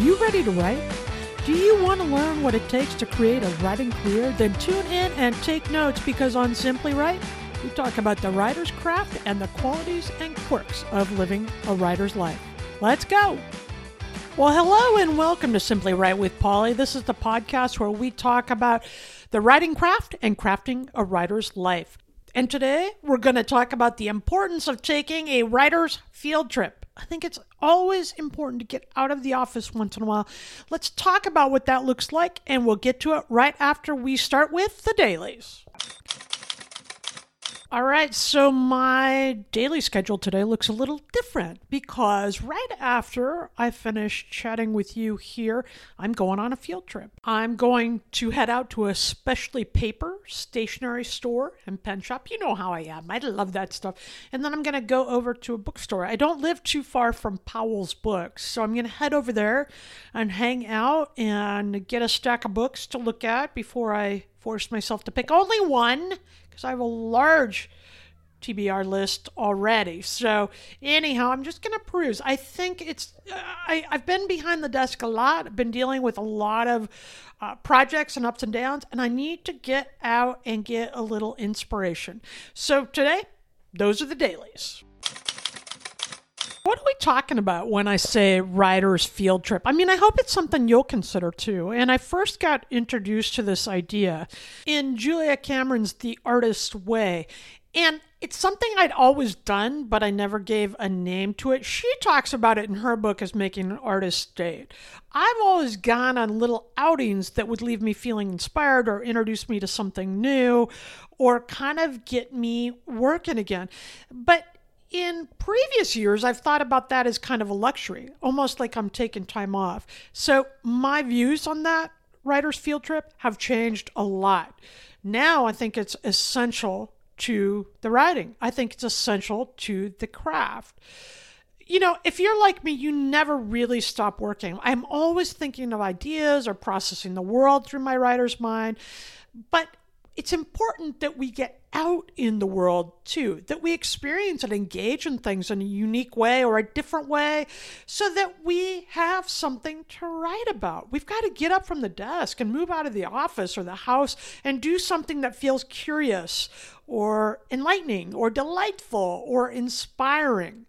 You ready to write? Do you want to learn what it takes to create a writing career? Then tune in and take notes because on Simply Write, we talk about the writer's craft and the qualities and quirks of living a writer's life. Let's go! Well, hello and welcome to Simply Write with Polly. This is the podcast where we talk about the writing craft and crafting a writer's life. And today we're going to talk about the importance of taking a writer's field trip. I think it's always important to get out of the office once in a while. Let's talk about what that looks like, and we'll get to it right after we start with the dailies. All right, so my daily schedule today looks a little different because right after I finish chatting with you here, I'm going on a field trip. I'm going to head out to a specialty paper stationery store and pen shop. You know how I am. I love that stuff. And then I'm going to go over to a bookstore. I don't live too far from Powell's Books, so I'm going to head over there and hang out and get a stack of books to look at before I force myself to pick only one because I have a large TBR list already. So anyhow, I'm just to peruse. I think it's uh, I, I've been behind the desk a lot. I've been dealing with a lot of uh, projects and ups and downs, and I need to get out and get a little inspiration. So today, those are the dailies. What are we talking about when I say writer's field trip? I mean, I hope it's something you'll consider too. And I first got introduced to this idea in Julia Cameron's The Artist's Way. And it's something I'd always done, but I never gave a name to it. She talks about it in her book as making an artist's date. I've always gone on little outings that would leave me feeling inspired or introduce me to something new or kind of get me working again. But in previous years, I've thought about that as kind of a luxury, almost like I'm taking time off. So my views on that writer's field trip have changed a lot. Now I think it's essential to the writing, I think it's essential to the craft. You know, if you're like me, you never really stop working. I'm always thinking of ideas or processing the world through my writer's mind. But it's important that we get out in the world too, that we experience and engage in things in a unique way or a different way so that we have something to write about. We've got to get up from the desk and move out of the office or the house and do something that feels curious or enlightening or delightful or inspiring.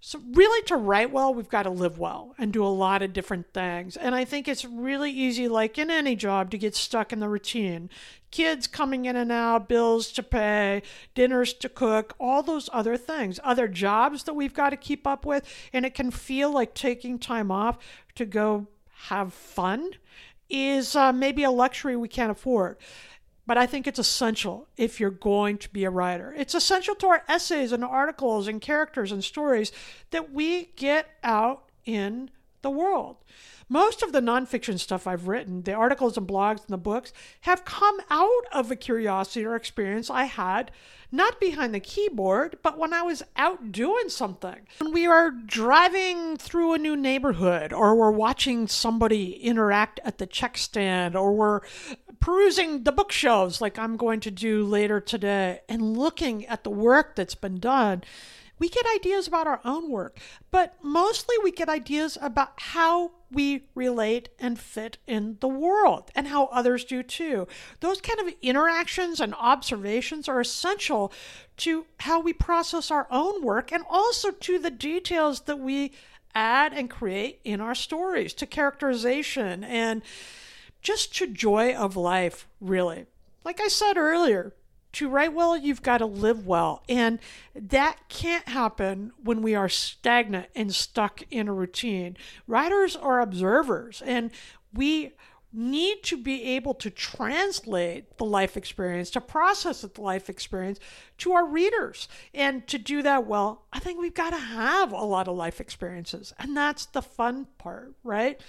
So, really, to write well, we've got to live well and do a lot of different things. And I think it's really easy, like in any job, to get stuck in the routine. Kids coming in and out, bills to pay, dinners to cook, all those other things, other jobs that we've got to keep up with. And it can feel like taking time off to go have fun is uh, maybe a luxury we can't afford but I think it's essential if you're going to be a writer. It's essential to our essays and articles and characters and stories that we get out in the world. Most of the nonfiction stuff I've written, the articles and blogs and the books, have come out of a curiosity or experience I had, not behind the keyboard, but when I was out doing something. When we are driving through a new neighborhood, or we're watching somebody interact at the check stand, or we're perusing the bookshelves like I'm going to do later today, and looking at the work that's been done we get ideas about our own work, but mostly we get ideas about how we relate and fit in the world and how others do too. Those kind of interactions and observations are essential to how we process our own work and also to the details that we add and create in our stories, to characterization and just to joy of life, really. Like I said earlier, to write well, you've got to live well. And that can't happen when we are stagnant and stuck in a routine. Writers are observers, and we need to be able to translate the life experience, to process the life experience to our readers. And to do that well, I think we've got to have a lot of life experiences. And that's the fun part, right?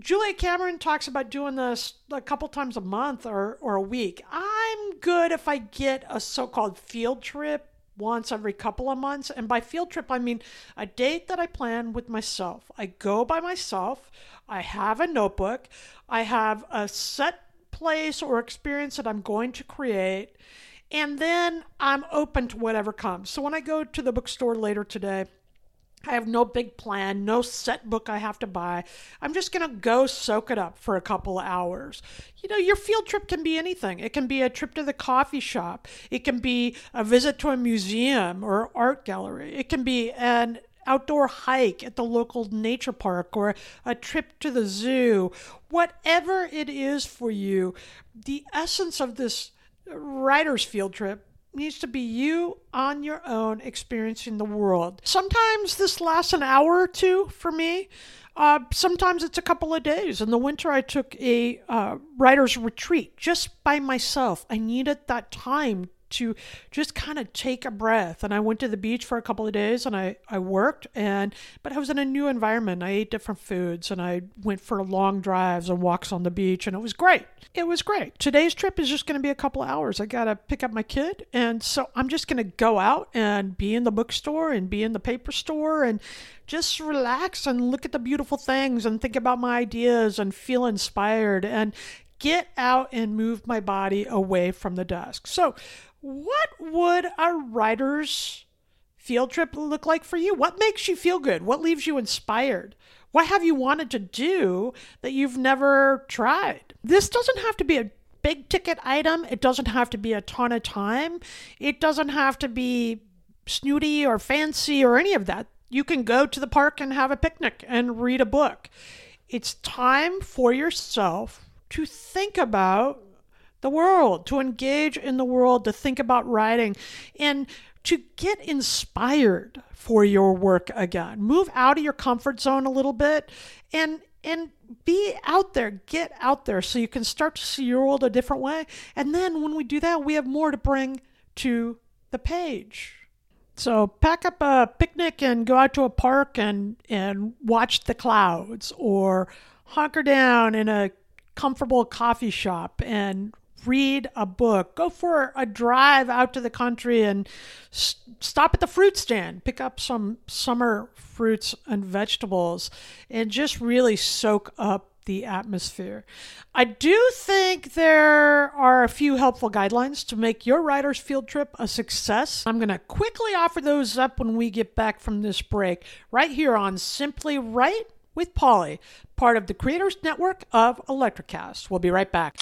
Julia Cameron talks about doing this a couple times a month or, or a week. I'm good if I get a so called field trip once every couple of months. And by field trip, I mean a date that I plan with myself. I go by myself, I have a notebook, I have a set place or experience that I'm going to create, and then I'm open to whatever comes. So when I go to the bookstore later today, I have no big plan, no set book I have to buy. I'm just going to go soak it up for a couple of hours. You know, your field trip can be anything. It can be a trip to the coffee shop, it can be a visit to a museum or art gallery, it can be an outdoor hike at the local nature park or a trip to the zoo. Whatever it is for you, the essence of this writer's field trip needs to be you on your own experiencing the world. Sometimes this lasts an hour or two for me. Uh, sometimes it's a couple of days. In the winter, I took a uh, writer's retreat just by myself. I needed that time to just kind of take a breath. And I went to the beach for a couple of days and I, I worked and but I was in a new environment. I ate different foods and I went for long drives and walks on the beach and it was great. It was great. Today's trip is just going to be a couple of hours. I got to pick up my kid and so I'm just going to go out and be in the bookstore and be in the paper store and just relax and look at the beautiful things and think about my ideas and feel inspired and get out and move my body away from the desk. So, what would a writer's field trip look like for you? What makes you feel good? What leaves you inspired? What have you wanted to do that you've never tried? This doesn't have to be a big ticket item. It doesn't have to be a ton of time. It doesn't have to be snooty or fancy or any of that. You can go to the park and have a picnic and read a book. It's time for yourself to think about the world, to engage in the world, to think about writing, and to get inspired for your work again. Move out of your comfort zone a little bit and and be out there, get out there so you can start to see your world a different way. And then when we do that, we have more to bring to the page. So pack up a picnic and go out to a park and and watch the clouds or hunker down in a comfortable coffee shop and read a book, go for a drive out to the country and stop at the fruit stand, pick up some summer fruits and vegetables, and just really soak up the atmosphere. I do think there are a few helpful guidelines to make your writer's field trip a success. I'm going to quickly offer those up when we get back from this break, right here on Simply Write with Polly, part of the Creators Network of Electricast. We'll be right back.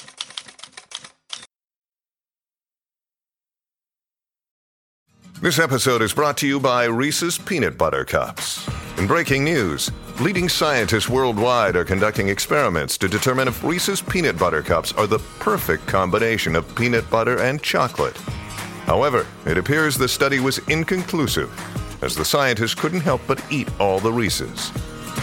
This episode is brought to you by Reese's Peanut Butter Cups. In breaking news, leading scientists worldwide are conducting experiments to determine if Reese's Peanut Butter Cups are the perfect combination of peanut butter and chocolate. However, it appears the study was inconclusive, as the scientists couldn't help but eat all the Reese's.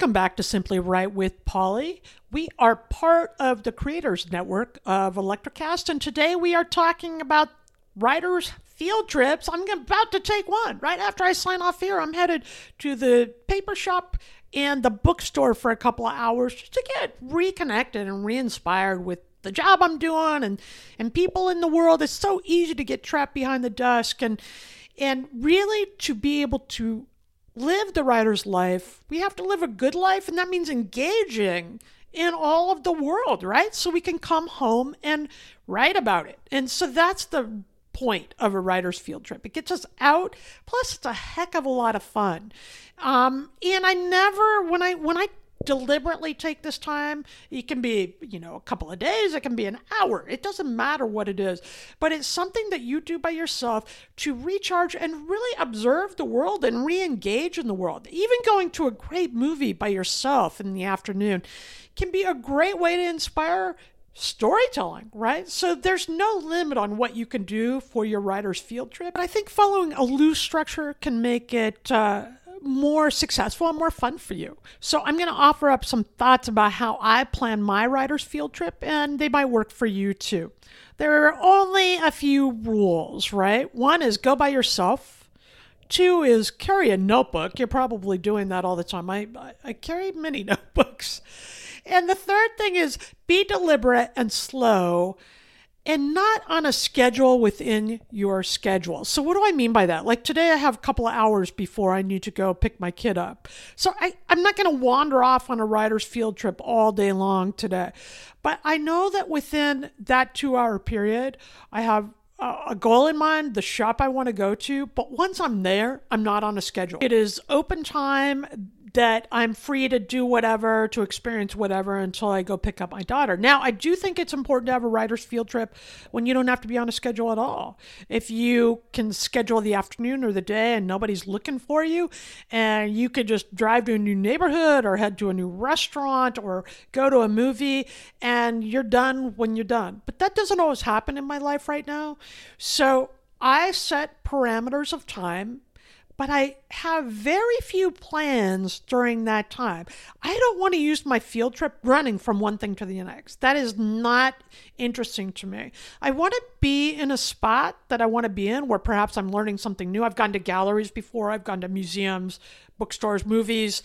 Welcome back to Simply Write with Polly. We are part of the Creators Network of Electricast, and today we are talking about writers' field trips. I'm about to take one. Right after I sign off here, I'm headed to the paper shop and the bookstore for a couple of hours just to get reconnected and re-inspired with the job I'm doing and and people in the world. It's so easy to get trapped behind the desk and and really to be able to live the writer's life, we have to live a good life, and that means engaging in all of the world, right? So we can come home and write about it. And so that's the point of a writer's field trip. It gets us out, plus it's a heck of a lot of fun. Um, and I never, when I when I deliberately take this time. It can be, you know, a couple of days, it can be an hour. It doesn't matter what it is. But it's something that you do by yourself to recharge and really observe the world and re engage in the world. Even going to a great movie by yourself in the afternoon can be a great way to inspire storytelling, right? So there's no limit on what you can do for your writer's field trip. I think following a loose structure can make it uh, more successful and more fun for you. So I'm going to offer up some thoughts about how I plan my writer's field trip, and they might work for you too. There are only a few rules, right? One is go by yourself. Two is carry a notebook. You're probably doing that all the time. I, I carry many notebooks. And the third thing is be deliberate and slow and not on a schedule within your schedule. So, what do I mean by that? Like today, I have a couple of hours before I need to go pick my kid up. So, I, I'm not going to wander off on a writer's field trip all day long today. But I know that within that two hour period, I have a goal in mind, the shop I want to go to, but once I'm there, I'm not on a schedule. It is open time that I'm free to do whatever, to experience whatever until I go pick up my daughter. Now, I do think it's important to have a writer's field trip when you don't have to be on a schedule at all. If you can schedule the afternoon or the day and nobody's looking for you, and you could just drive to a new neighborhood or head to a new restaurant or go to a movie and you're done when you're done. But that doesn't always happen in my life right now. So I set parameters of time but I have very few plans during that time. I don't want to use my field trip running from one thing to the next. That is not interesting to me. I want to be in a spot that I want to be in where perhaps I'm learning something new. I've gone to galleries before, I've gone to museums, bookstores, movies.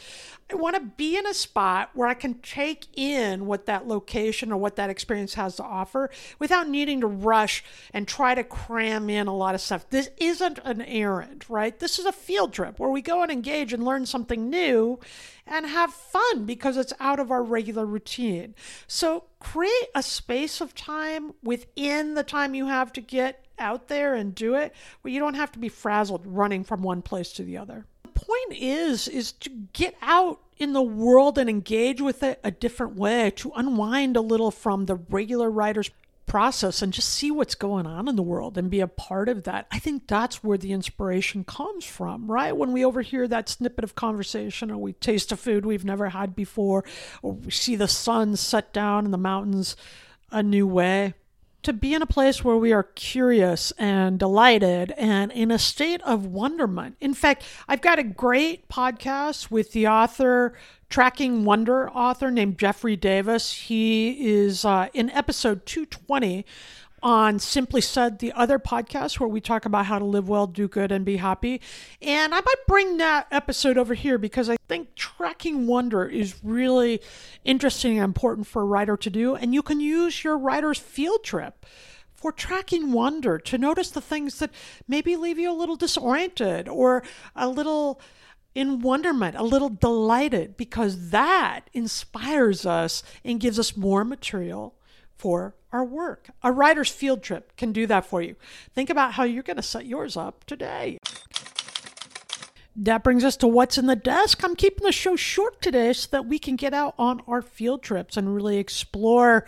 I want to be in a spot where I can take in what that location or what that experience has to offer without needing to rush and try to cram in a lot of stuff. This isn't an errand, right? This is a field trip where we go and engage and learn something new and have fun because it's out of our regular routine. So create a space of time within the time you have to get out there and do it where you don't have to be frazzled running from one place to the other point is is to get out in the world and engage with it a different way, to unwind a little from the regular writer's process and just see what's going on in the world and be a part of that. I think that's where the inspiration comes from, right? When we overhear that snippet of conversation or we taste a food we've never had before or we see the sun set down in the mountains a new way to be in a place where we are curious and delighted and in a state of wonderment. In fact, I've got a great podcast with the author, Tracking Wonder author named Jeffrey Davis. He is uh, in episode 220 on Simply Said, the other podcast where we talk about how to live well, do good, and be happy. And I might bring that episode over here because I think tracking wonder is really interesting and important for a writer to do. And you can use your writer's field trip for tracking wonder to notice the things that maybe leave you a little disoriented or a little in wonderment, a little delighted, because that inspires us and gives us more material for our work. A writer's field trip can do that for you. Think about how you're going to set yours up today. That brings us to what's in the desk. I'm keeping the show short today so that we can get out on our field trips and really explore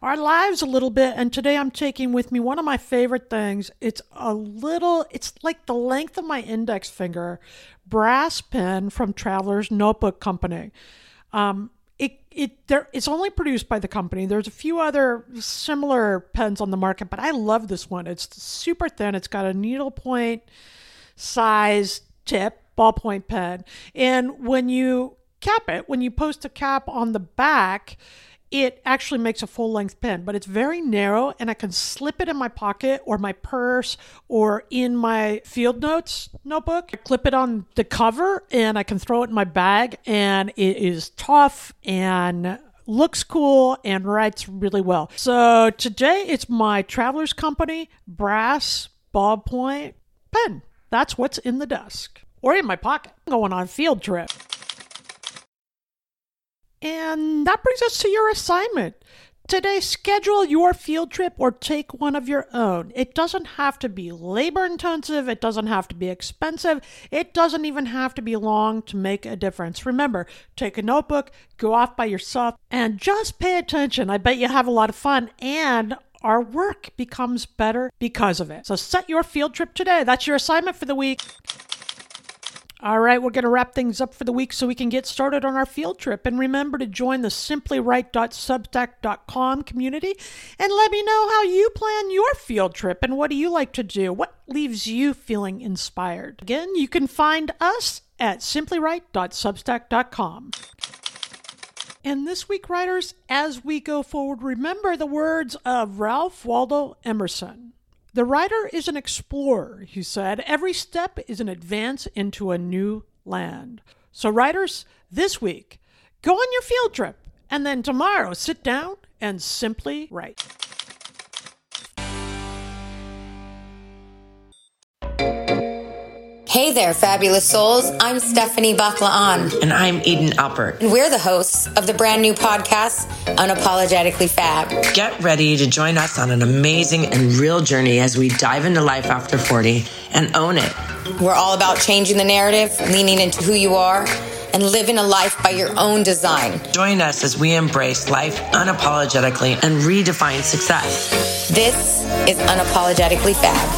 our lives a little bit. And today I'm taking with me one of my favorite things. It's a little, it's like the length of my index finger, brass pen from Traveler's Notebook Company. Um, it there it's only produced by the company. There's a few other similar pens on the market, but I love this one. It's super thin. It's got a needlepoint size tip, ballpoint pen, and when you cap it, when you post a cap on the back, it actually makes a full length pin, but it's very narrow and I can slip it in my pocket or my purse or in my field notes notebook. I clip it on the cover and I can throw it in my bag and it is tough and looks cool and writes really well. So today it's my Traveler's Company brass ballpoint pen. That's what's in the desk or in my pocket I'm going on a field trip. And that brings us to your assignment. Today, schedule your field trip or take one of your own. It doesn't have to be labor intensive, it doesn't have to be expensive, it doesn't even have to be long to make a difference. Remember, take a notebook, go off by yourself, and just pay attention. I bet you have a lot of fun and our work becomes better because of it. So set your field trip today. That's your assignment for the week. All right, we're going to wrap things up for the week so we can get started on our field trip. And remember to join the simplywrite.substack.com community and let me know how you plan your field trip and what do you like to do? What leaves you feeling inspired? Again, you can find us at simplywrite.substack.com. And this week, writers, as we go forward, remember the words of Ralph Waldo Emerson. The writer is an explorer, he said. Every step is an advance into a new land. So, writers, this week, go on your field trip, and then tomorrow sit down and simply write. Hey there, fabulous souls. I'm Stephanie Baklaan. And I'm Eden Alpert. And we're the hosts of the brand new podcast, Unapologetically Fab. Get ready to join us on an amazing and real journey as we dive into life after 40 and own it. We're all about changing the narrative, leaning into who you are, and living a life by your own design. Join us as we embrace life unapologetically and redefine success. This is Unapologetically Fab,